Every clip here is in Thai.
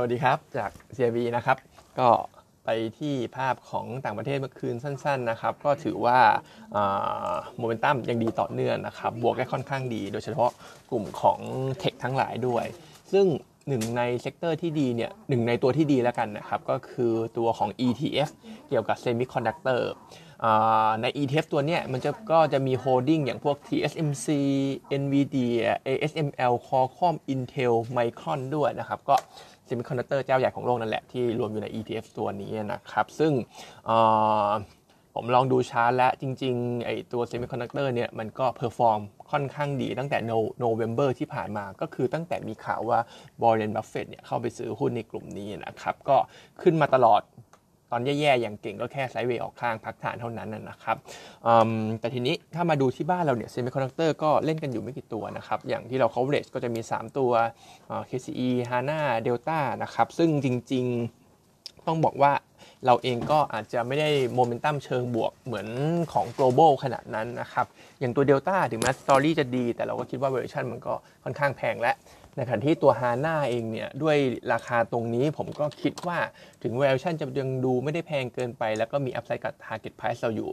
สวัสดีครับจาก CIB นะครับ ก็ไปที่ภาพของต่างประเทศเมื่อคืนสั้น ๆ นะครับ ก็ถือว่าโมเมนตัมยังดีต่อเนื่องนะครับ บวกได้ค่อนข้างดี โดยเฉพาะกลุ่มของ tech ทั้งหลายด้วย ซึ่งหนึ่งใน sector ที่ดีเนี่ยหนึ่งในตัวที่ดีแล้วกันนะครับ ก็คือตัวของ ETF เกี่ยวกับเซมิคอนดักเตอร์ใน ETF ตัวเนี้ยมันจะก็จะมี holding อย่างพวก TSMC NVIDIA ASML Qualcomm Intel Micron ด้วยนะครับ ก็ เซมิคอนดักเตอร์เจ้าใหญ่ของโลกนั่นแหละที่รวมอยู่ใน ETF ตัวนี้นะครับ ซึ่งผมลองดูชาร์ตและจริงๆไอตัวเซมิคอนดักเตอร์เนี่ยมันก็ perform ค่อนข้างดีตั้งแต่ November ที่ผ่านมาก็คือตั้งแต่มีข่าวว่าวอร์เรนบัฟเฟตต์เนี่ยเข้าไปซื้อหุ้นในกลุ่มนี้นะครับ ก็ขึ้นมาตลอด ตอนแย่ๆอย่างเก่งก็แค่ sideway ออกข้างพักฐานเท่านั้นนะครับแต่ทีนี้ถ้ามาดูที่บ้านเราเนี่ยเซมิคอนดักเตอร์ก็เล่นกันอยู่ไม่กี่ตัวนะครับอย่างที่เรา coverage ก็จะมี 3 ตัว KCE HANA Delta นะครับซึ่งจริง ๆต้องบอกว่าเราเองก็อาจจะไม่ได้โมเมนตัมเชิงบวกเหมือนของ global ขนาดนั้นนะครับ อย่างตัว Delta ถึงแม้สตอรี่จะดี แต่เราก็คิดว่าเวอร์ชันมันก็ค่อนข้างแพงและ ในขณะที่ตัวฮาน่าเองเนี่ยด้วยราคาตรงนี้ผมก็คิดว่าถึง valuation จะยังดูไม่ได้แพงเกินไป แล้วก็มี upside กับ target price เราอยู่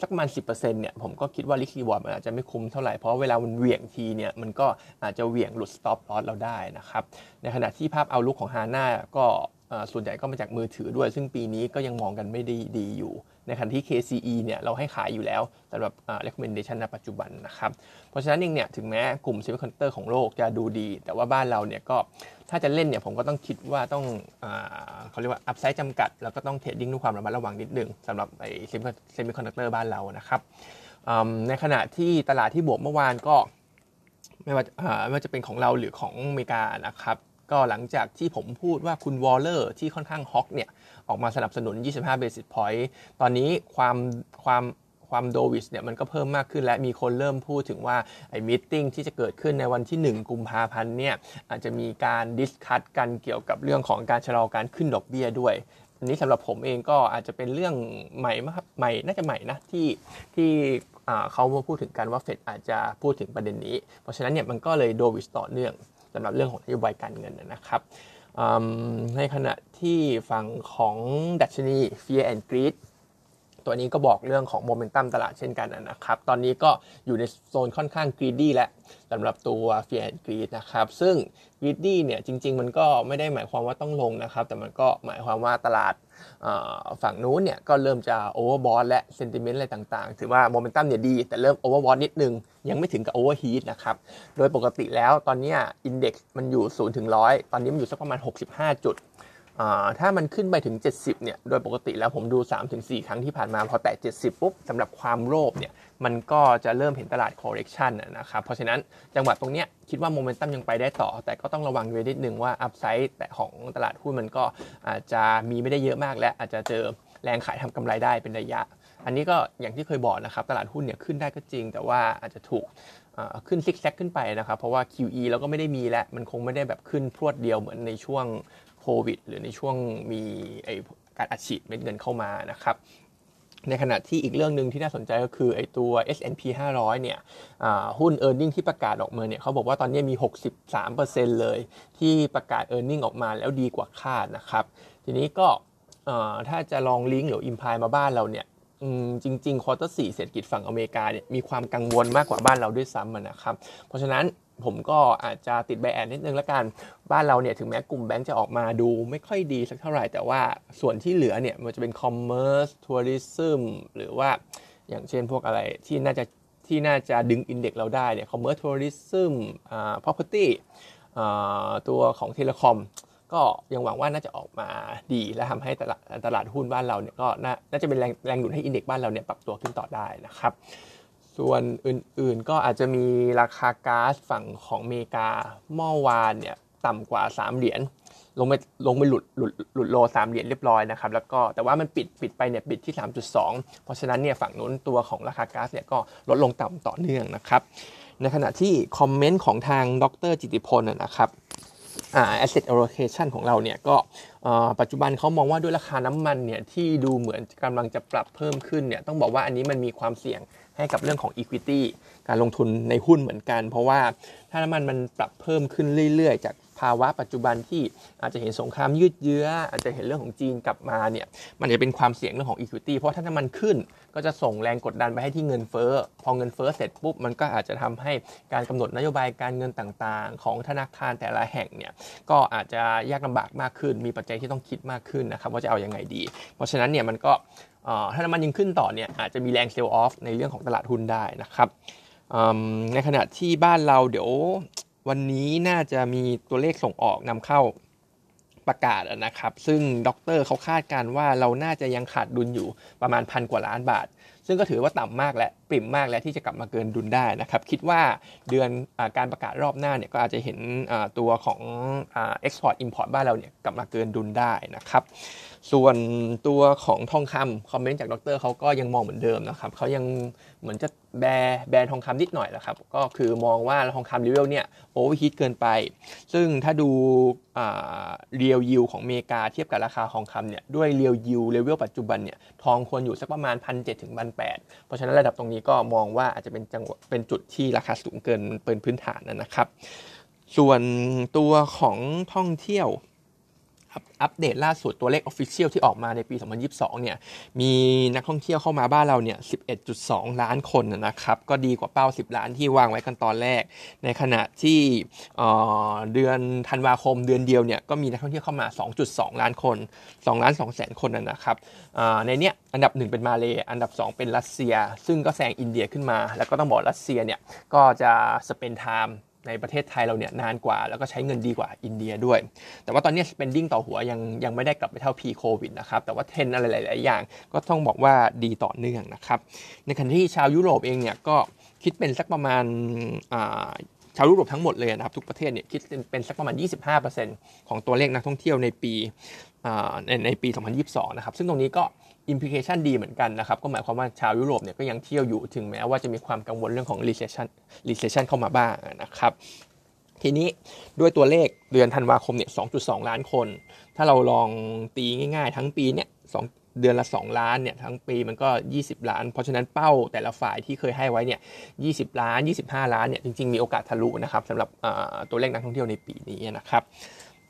สักประมาณ 10%เนี่ยผมก็คิดว่า risk reward มันอาจจะไม่คุ้มเท่าไหร่ เพราะเวลามันเหวี่ยงทีเนี่ยมันก็อาจจะเหวี่ยงหลุด stop loss เราได้นะครับ ในขณะที่ภาพเอาลุกของฮาน่าก็ ส่วนใหญ่ก็มาจากมือถือด้วย ซึ่งปีนี้ก็ยังมองกันไม่ได้ดีอยู่ ในขณะที่ KCE เนี่ยเราให้ขายอยู่แล้วสำหรับ recommendation ณปัจจุบันนะครับ เพราะฉะนั้นเองเนี่ยถึงแม้กลุ่ม semiconductor ของโลกจะดูดี แต่ว่าบ้านเราเนี่ยก็ถ้าจะเล่นเนี่ยผมก็ต้องคิดว่าต้องอเขาเรียกว่า upside จำกัด แล้วก็ต้องเทรดดิ้งด้วยความระมัดระวังนิดนึงสำหรับไอ้ semiconductor บ้านเรานะครับในขณะที่ตลาดที่บวกเมื่อวานก็ไม่ว่าไม่ว่าจะเป็นของเราหรือของอเมริกานะครับ ก็หลังจากที่ผมพูดว่าคุณวอลเลอร์ที่ค่อนข้าง hawk เนี่ย ออกมาสนับสนุน 25 basis point ตอนนี้ความความความ dovish เนี่ยมันก็เพิ่มมากขึ้นและมีคนเริ่มพูดถึงว่าไอ้ meeting ที่จะเกิดขึ้นในวันที่ 1 กุมภาพันธ์เนี่ยอาจจะมีการ discuss กันเกี่ยวกับเรื่องของการชะลอการขึ้นดอกเบี้ยด้วยอันนี้สำหรับผมเองก็อาจจะเป็นเรื่องใหม่มากใหม่น่าจะใหม่นะที่ที่เขามาพูดถึงกันว่าเฟดอาจจะพูดถึงประเด็นนี้ เพราะฉะนั้นเนี่ยมันก็เลย dovish ต่อเนื่อง สำหรับเรื่องของนโยบายการเงินนะครับในขณะที่ฝั่งของดัชนี Fear and Greed ตัวนี้ก็บอกเรื่องของโมเมนตัมตลาดเช่นกันนะครับ ตอนนี้ก็อยู่ในโซนค่อนข้าง greedy แล้วสำหรับตัว Fear and Greed นะครับ ซึ่ง greedy เนี่ยจริง ๆ มันก็ไม่ได้หมายความว่าต้องลงนะครับ แต่มันก็หมายความว่าตลาด ฝั่งนู้นเนี่ยก็เริ่มจะ overbought และ sentiment อะไรต่างๆ ถือว่าโมเมนตัมเนี่ยดี แต่เริ่ม overbought นิดนึง ยังไม่ถึงกับ overheat นะครับ โดยปกติแล้วตอนนี้ index มันอยู่0ถึงร้อยตอนนี้มันอยู่สักประมาณ 65 จุด ถ้ามันขึ้นไปถึง 70เนี่ยโดยปกติแล้วผมดู 3-4 ครั้งที่ผ่านมา พอแตะ 70 ปุ๊บสำหรับความโลภเนี่ยมันก็จะเริ่มเห็นตลาด correction นะครับ เพราะฉะนั้นจังหวะตรงเนี้ยคิดว่าโมเมนตัมยังไปได้ต่อ แต่ก็ต้องระวังไว้นิดนึงว่า upside แต่ของตลาดหุ้นมันก็อาจจะมีไม่ได้เยอะมากและอาจจะเจอแรงขายทำกำไรได้เป็นระยะ อันนี้ก็อย่างที่เคยบอกนะครับ ตลาดหุ้นเนี่ยขึ้นได้ก็จริง แต่ว่าอาจจะถูกขึ้นซิกแซกขึ้นไปนะครับ เพราะว่า QE เราก็ไม่ได้มีแล้วมันคงไม่ได้แบบขึ้นพรวดเดียวเหมือนในช่วง โควิด หรือในช่วงมีไอการอัดฉีดเม็ดเงินเข้ามานะครับในขณะที่อีกเรื่องหนึ่งที่น่าสนใจก็คือไอตัว S&P 500 เนี่ยหุ้น e a r n i n g ที่ประกาศออกมาเนี่ยเขาบอกว่าตอนนี้มี 63%เลย ที่ประกาศ e a r n i n g ออกมาแล้วดีกว่าคาดนะครับ ทีนี้ก็ถ้าจะลองลิงก์หรือ imply มาบ้านเราเนี่ยจริงๆ quarter สี่เศรษฐกิจฝั่งอเมริกาเนี่ยมีความกังวลมากกว่าบ้านเราด้วยซ้ำนะครับ เพราะฉะนั้น ผมก็อาจจะติด bias นิดนึงแล้วกัน บ้านเราเนี่ยถึงแม้กลุ่มแบงก์จะออกมาดูไม่ค่อยดีสักเท่าไหร่ แต่ว่าส่วนที่เหลือเนี่ยมันจะเป็น commerce tourism หรือว่าอย่างเช่นพวกอะไรที่น่าจะที่น่าจะดึง index เราได้เนี่ย commerce tourism อ่า property อ่าตัวของ telecom ก็ยังหวังว่าน่าจะออกมาดีและทำให้ตลาดตลาดหุ้นบ้านเราเนี่ยก็น่าจะเป็นแรงแรงดุนให้ index บ้านเราเนี่ยปรับตัวขึ้นต่อได้นะครับ ส่วนอื่นๆก็อาจจะมีราคาก๊าซฝั่งของอเมริกาเมื่อวานเนี่ยต่ำกว่า 3 เหรียญลงไปลงไปหลุดหลุดหลุด low สามเหรียญเรียบร้อยนะครับแล้วก็แต่ว่ามันปิดปิดไปเนี่ยปิดที่ 3.2 เพราะฉะนั้นเนี่ยฝั่งนู้นตัวของราคาก๊าซเนี่ยก็ลดลงต่ำต่อเนื่องนะครับ ในขณะที่คอมเมนต์ของทางดรจิติพลนะครับ asset allocation ของเราเนี่ยก็ปัจจุบันเขามองว่าด้วยราคาน้ำมันเนี่ยที่ดูเหมือนกำลังจะปรับเพิ่มขึ้นเนี่ยต้องบอกว่าอันนี้มันมีความเสี่ยงให้กับเรื่องของ equity การลงทุนในหุ้นเหมือนกัน เพราะว่าถ้าน้ำมันมันปรับเพิ่มขึ้นเรื่อยๆ จาก ภาวะปัจจุบันที่อาจจะเห็นสงครามยืดเยื้อ อาจจะเห็นเรื่องของจีนกลับมาเนี่ยมันจะเป็นความเสี่ยงเรื่องของ equity เพราะถ้าน้ำมันขึ้นก็จะส่งแรงกดดันไปให้ที่เงินเฟ้อ พอเงินเฟ้อเสร็จปุ๊บ มันก็อาจจะทำให้การกำหนดนโยบายการเงินต่างๆ ของธนาคารแต่ละแห่งเนี่ยก็อาจจะยากลำบากมากขึ้น มีปัจจัยที่ต้องคิดมากขึ้นนะครับว่าจะเอาอยัางไงดี เพราะฉะนั้นเนี่ยมันก็ถ้าน้ำมันยังขึ้นต่อเนี่ยอาจจะมีแรงเซลล์ออฟในเรื่องของตลาดหุ้นได้นะครับในขณะที่บ้านเราเดี๋ยว วันนี้น่าจะมีตัวเลขส่งออกนำเข้าประกาศนะครับ ซึ่งด็อกเตอร์เขาคาดการณ์ว่าเราน่าจะยังขาดดุลอยู่ประมาณพันกว่าล้านบาท ซึ่งก็ถือว่าต่ำมากและปริ่มมากแล้วที่จะกลับมาเกินดุลได้นะครับ คิดว่าเดือนอการประกาศรอบหน้าเนี่ยก็อาจจะเห็นตัวของ export import บ้านเราเนี่ยกลับมาเกินดุลได้นะครับ ส่วนตัวของทองคำ comment จากดรเขาก็ยังมองเหมือนเดิมนะครับเขายังเหมือนจะ แบแบนทองคำนิดหน่อยแหละครับ ก็คือมองว่าทองคำเลเวลเนี่ยoverheat เกินไป ซึ่งถ้าดู real yield ของอเมริกาเทียบกับราคาทองคำเนี่ยด้วยเรียลยิวเลเวลปัจจุบันเนี่ยทองควรอยู่สักประมาณพันเจ็ดถึงพันแปดเพราะฉะนั้นระดับตรงนี้ก็มองว่าอาจจะเป็นจังหวะเป็นจุดที่ราคาสูงเกินเป็นพื้นฐานนะครับ ส่วนตัวของท่องเที่ยว อัปเดตล่าสุดตัวเลข official ที่ออกมาในปี 2022 เนี่ย มีนักท่องเที่ยวเข้ามาบ้านเราเนี่ย 11.2 ล้านคนนะครับ ก็ดีกว่าเป้า 10 ล้านที่วางไว้กันตอนแรก ในขณะที่เดือนธันวาคมเดือนเดียวเนี่ย ก็มีนักท่องเที่ยวเข้ามา 2.2 ล้านคน2ล้าน2แสนคนนะครับในเนี้ยอันดับ 1 เป็นมาเลอันดับ 2 เป็นรัสเซีย ซึ่งก็แซงอินเดียขึ้นมา แล้วก็ต้องบอกรัสเซียเนี่ย ก็จะ spend time ในประเทศไทยเราเนี่ยนานกว่า แล้วก็ใช้เงินดีกว่าอินเดียด้วย แต่ว่าตอนนี้ spending ต่อหัวยังยังไม่ได้กลับไปเท่า p ีโควิดนะครับ แต่ว่าเทรนอะไรหลาย ๆ อย่าง ก็ต้องบอกว่าดีต่อเนื่องนะครับ ในขณะที่ชาวยุโรปเองเนี่ยก็คิดเป็นสักประมาณชาวยุโรปทั้งหมดเลยนะครับ ทุกประเทศเนี่ยคิดเป็นสักประมาณ 25%ของตัวเลขนักท่องเที่ยวในปีในในปี 2022 นะครับ ซึ่งตรงนี้ก็ อิมพิเคชันดีเหมือนกันนะครับ ก็หมายความว่าชาวยุโรปเนี่ยก็ยังเที่ยวอยู่ถึงแม้ว่าจะมีความกังวลเรื่องของ recession recession เข้ามาบ้างนะครับ ทีนี้ด้วยตัวเลขเดือนธันวาคมเนี่ย 2.2 ล้านคน ถ้าเราลองตีง่ายๆ ทั้งปีเนี่ยเดือนละ 2 ล้านเนี่ยทั้งปีมันก็ 20 ล้าน เพราะฉะนั้นเป้าแต่ละฝ่ายที่เคยให้ไว้เนี่ย 20 ล้าน 25 ล้านเนี่ยจริงๆ มีโอกาสทะลุนะครับสำหรับตัวเลขนักท่องเที่ยวในปีนี้นะครับ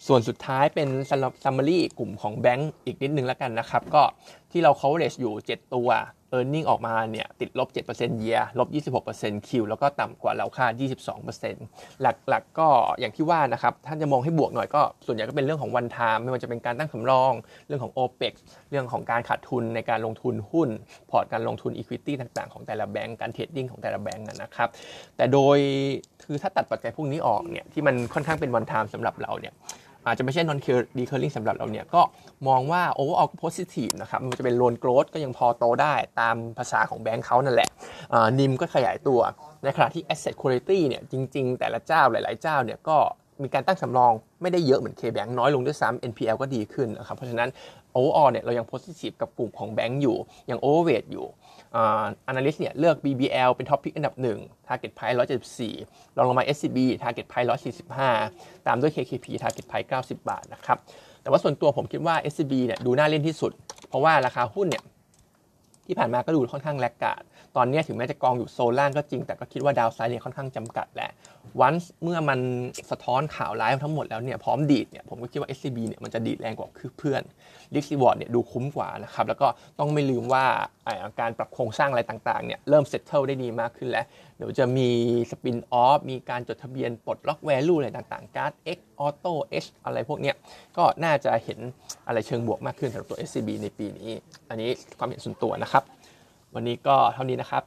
ส่วนสุดท้ายเป็นซัมมารีกลุ่มของแบงก์อีกนิดนึงแล้วกันนะครับ ก็ที่เรา coverage อยู่ 7 ตัว e a r n i n g ออกมาเนี่ยติดลบ 7% year ลบ 26% Q แล้วก็ต่ำกว่าเราคาด 22%หลักๆกก็อย่างที่ว่านะครับ ท่านจะมองให้บวกหน่อยก็ส่วนใหญ่ก็เป็นเรื่องของ one-time ไม่ว่าจะเป็นการตั้งสำรอง เรื่องของ OPEX เรื่องของการขาดทุนในการลงทุนหุ้น พอร์ตการลงทุน Equity ต่างๆ ของแต่ละแบงก์การ trading ของแต่ละแบงก์นะครับ แต่โดยคือถ้าตัดปัจจัยพวกนี้ออกเนี่ยที่มันค่อนข้างเป็น one-time สำหรับเราเนี่ย อาจจะไม่ใช่ non recurring สำหรับเราเนี่ยก็มองว่า overall positive นะครับมันจะเป็น loan growth ก็ยังพอโตได้ตามภาษาของแบงก์เขานั่นแหละนิมก็ขยายตัวในขณะที่ asset quality เนี่ยจริง ๆ แต่ละเจ้าหลาย ๆ เจ้าเนี่ยก็ มีการตั้งสำรองไม่ได้เยอะเหมือน K-Bank น้อยลงด้วยซ้ำ NPL ก็ดีขึ้นนะครับ เพราะฉะนั้น overall เนี่ยเรายัง positive กับกลุ่มของแบงก์อยู่ ยัง overweight อยู่ analyst เนี่ยเลือก BBL เป็น top pick อันดับ 1 target price 174รองลงมา SCB target price 145 ตามด้วย KKP target price 90 บาทนะครับ แต่ว่าส่วนตัวผมคิดว่า SCB เนี่ยดูน่าเล่นที่สุด เพราะว่าราคาหุ้นเนี่ย ที่ผ่านมาก็ดูค่อนข้างแลกกาด ตอนนี้ถึงแม้จะกองอยู่โซนล่างก็จริง แต่ก็คิดว่าดาวไซด์เนี่ยค่อนข้างจำกัดแหละวันเมื่อมันสะท้อนข่าวร้ายทั้งหมดแล้วเนี่ยพร้อมดีดเนี่ยผมก็คิดว่า SCB เนี่ยมันจะดีดแรงกว่าคือเพื่อนลิสซีวอร์ดเนี่ยดูคุ้มกว่านะครับแล้วก็ต้องไม่ลืมว่า การปรับโครงสร้างอะไรต่างๆเนี่ยเริ่มเซตเทิลได้ดีมากขึ้นแล้ว เดี๋ยวจะมีสปินออฟมีการจดทะเบียนปลดล็อกแวลูอะไรต่างๆการ์ด X Auto H อะไรพวกเนี้ยก็น่าจะเห็นอะไรเชิงบวกมากขึ้นสำหรับตัว SCB ในปีนี้ อันนี้ความเห็นส่วนตัวนะครับ วันนี้ก็เท่านี้นะครับ